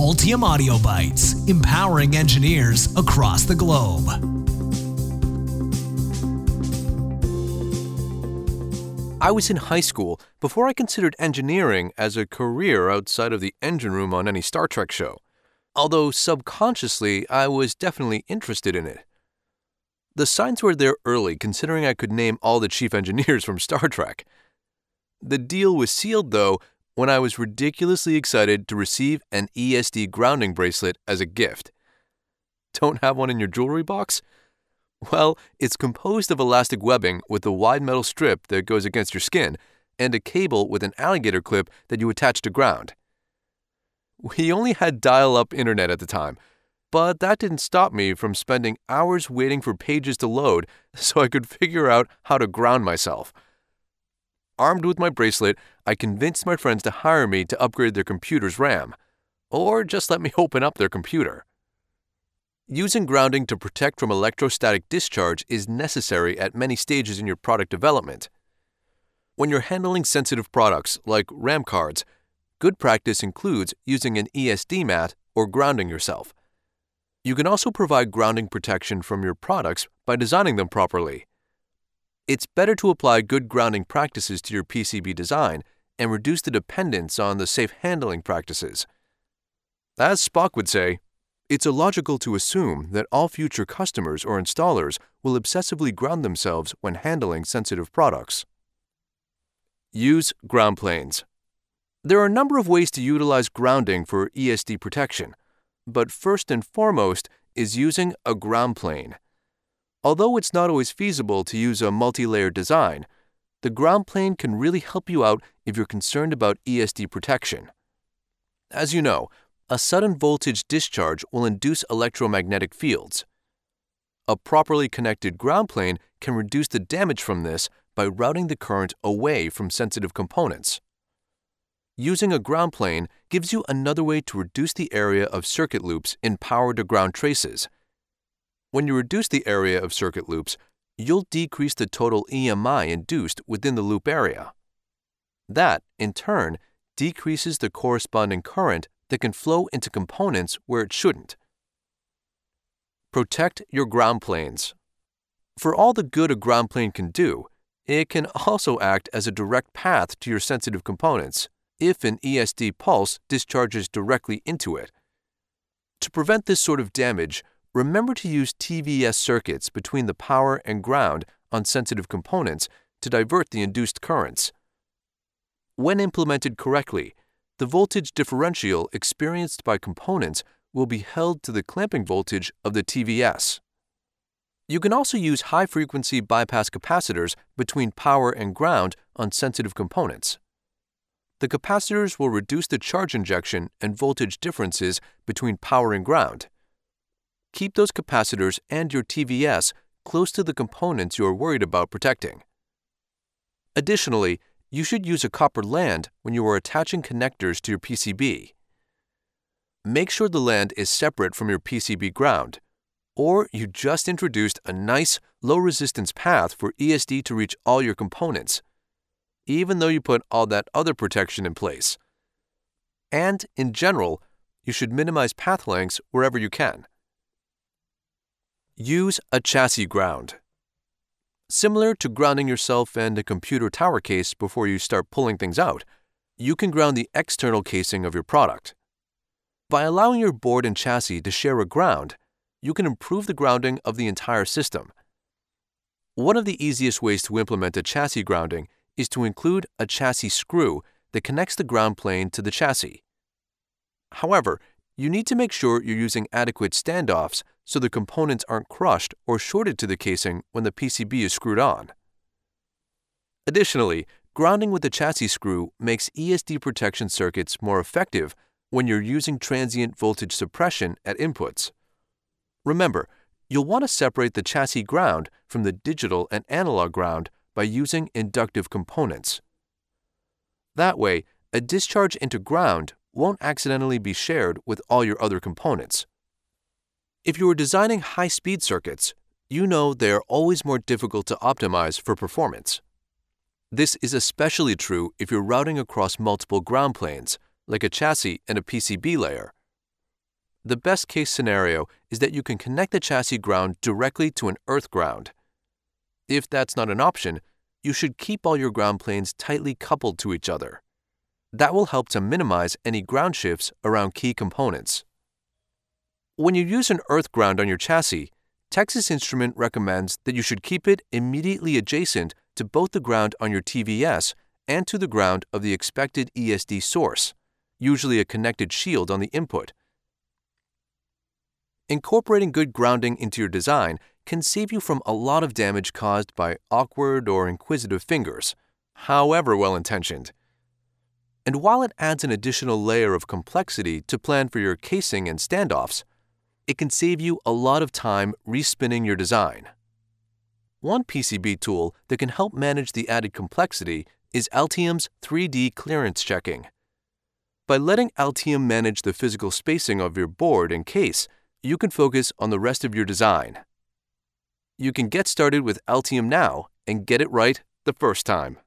Altium Audio Bytes, empowering engineers across the globe. I was in high school before I considered engineering as a career outside of the engine room on any Star Trek show, although subconsciously I was definitely interested in it. The signs were there early, considering I could name all the chief engineers from Star Trek. The deal was sealed, though, when I was ridiculously excited to receive an ESD grounding bracelet as a gift. Don't have one in your jewelry box? Well, it's composed of elastic webbing with a wide metal strip that goes against your skin and a cable with an alligator clip that you attach to ground. We only had dial up internet at the time, but that didn't stop me from spending hours waiting for pages to load so I could figure out how to ground myself. Armed with my bracelet, I convinced my friends to hire me to upgrade their computer's RAM, or just let me open up their computer. Using grounding to protect from electrostatic discharge is necessary at many stages in your product development. When you're handling sensitive products like RAM cards, good practice includes using an ESD mat or grounding yourself. You can also provide grounding protection from your products by designing them properly it's better to apply good grounding practices to your PCB design and reduce the dependence on the safe handling practices. As Spock would say, it's illogical to assume that all future customers or installers will obsessively ground themselves when handling sensitive products. Use ground planes. There are a number of ways to utilize grounding for ESD protection, but first and foremost is using a ground plane. Although it's not always feasible to use a multi layer design, the ground plane can really help you out if you're concerned about ESD protection. As you know, a sudden voltage discharge will induce electromagnetic fields. A properly connected ground plane can reduce the damage from this by routing the current away from sensitive components. Using a ground plane gives you another way to reduce the area of circuit loops in power to ground traces when you reduce the area of circuit loops, you'll decrease the total EMI induced within the loop area. That, in turn, decreases the corresponding current that can flow into components where it shouldn't. Protect your ground planes. For all the good a ground plane can do, it can also act as a direct path to your sensitive components if an ESD pulse discharges directly into it. To prevent this sort of damage, remember to use TVS circuits between the power and ground on sensitive components to divert the induced currents. When implemented correctly, the voltage differential experienced by components will be held to the clamping voltage of the TVS. You can also use high frequency bypass capacitors between power and ground on sensitive components. The capacitors will reduce the charge injection and voltage differences between power and ground keep those capacitors and your TVS close to the components you are worried about protecting. Additionally, you should use a copper land when you are attaching connectors to your PCB. Make sure the land is separate from your PCB ground, or you just introduced a nice, low resistance path for ESD to reach all your components, even though you put all that other protection in place. And, in general, you should minimize path lengths wherever you can. Use a chassis ground. Similar to grounding yourself and a computer tower case before you start pulling things out, you can ground the external casing of your product. By allowing your board and chassis to share a ground, you can improve the grounding of the entire system. One of the easiest ways to implement a chassis grounding is to include a chassis screw that connects the ground plane to the chassis. However, you need to make sure you're using adequate standoffs so the components aren't crushed or shorted to the casing when the PCB is screwed on. Additionally, grounding with the chassis screw makes ESD protection circuits more effective when you're using transient voltage suppression at inputs. Remember, you'll want to separate the chassis ground from the digital and analog ground by using inductive components. That way, a discharge into ground won't accidentally be shared with all your other components. If you are designing high speed circuits, you know they are always more difficult to optimize for performance. This is especially true if you're routing across multiple ground planes, like a chassis and a PCB layer, the best case scenario is that you can connect the chassis ground directly to an earth ground. If that's not an option, you should keep all your ground planes tightly coupled to each other. That will help to minimize any ground shifts around key components. When you use an earth ground on your chassis, Texas Instrument recommends that you should keep it immediately adjacent to both the ground on your TVS and to the ground of the expected ESD source, usually a connected shield on the input. Incorporating good grounding into your design can save you from a lot of damage caused by awkward or inquisitive fingers, however well intentioned. And while it adds an additional layer of complexity to plan for your casing and standoffs, it can save you a lot of time respinning your design. One PCB tool that can help manage the added complexity is Altium's 3D clearance checking. By letting Altium manage the physical spacing of your board and case, you can focus on the rest of your design. You can get started with Altium now and get it right the first time.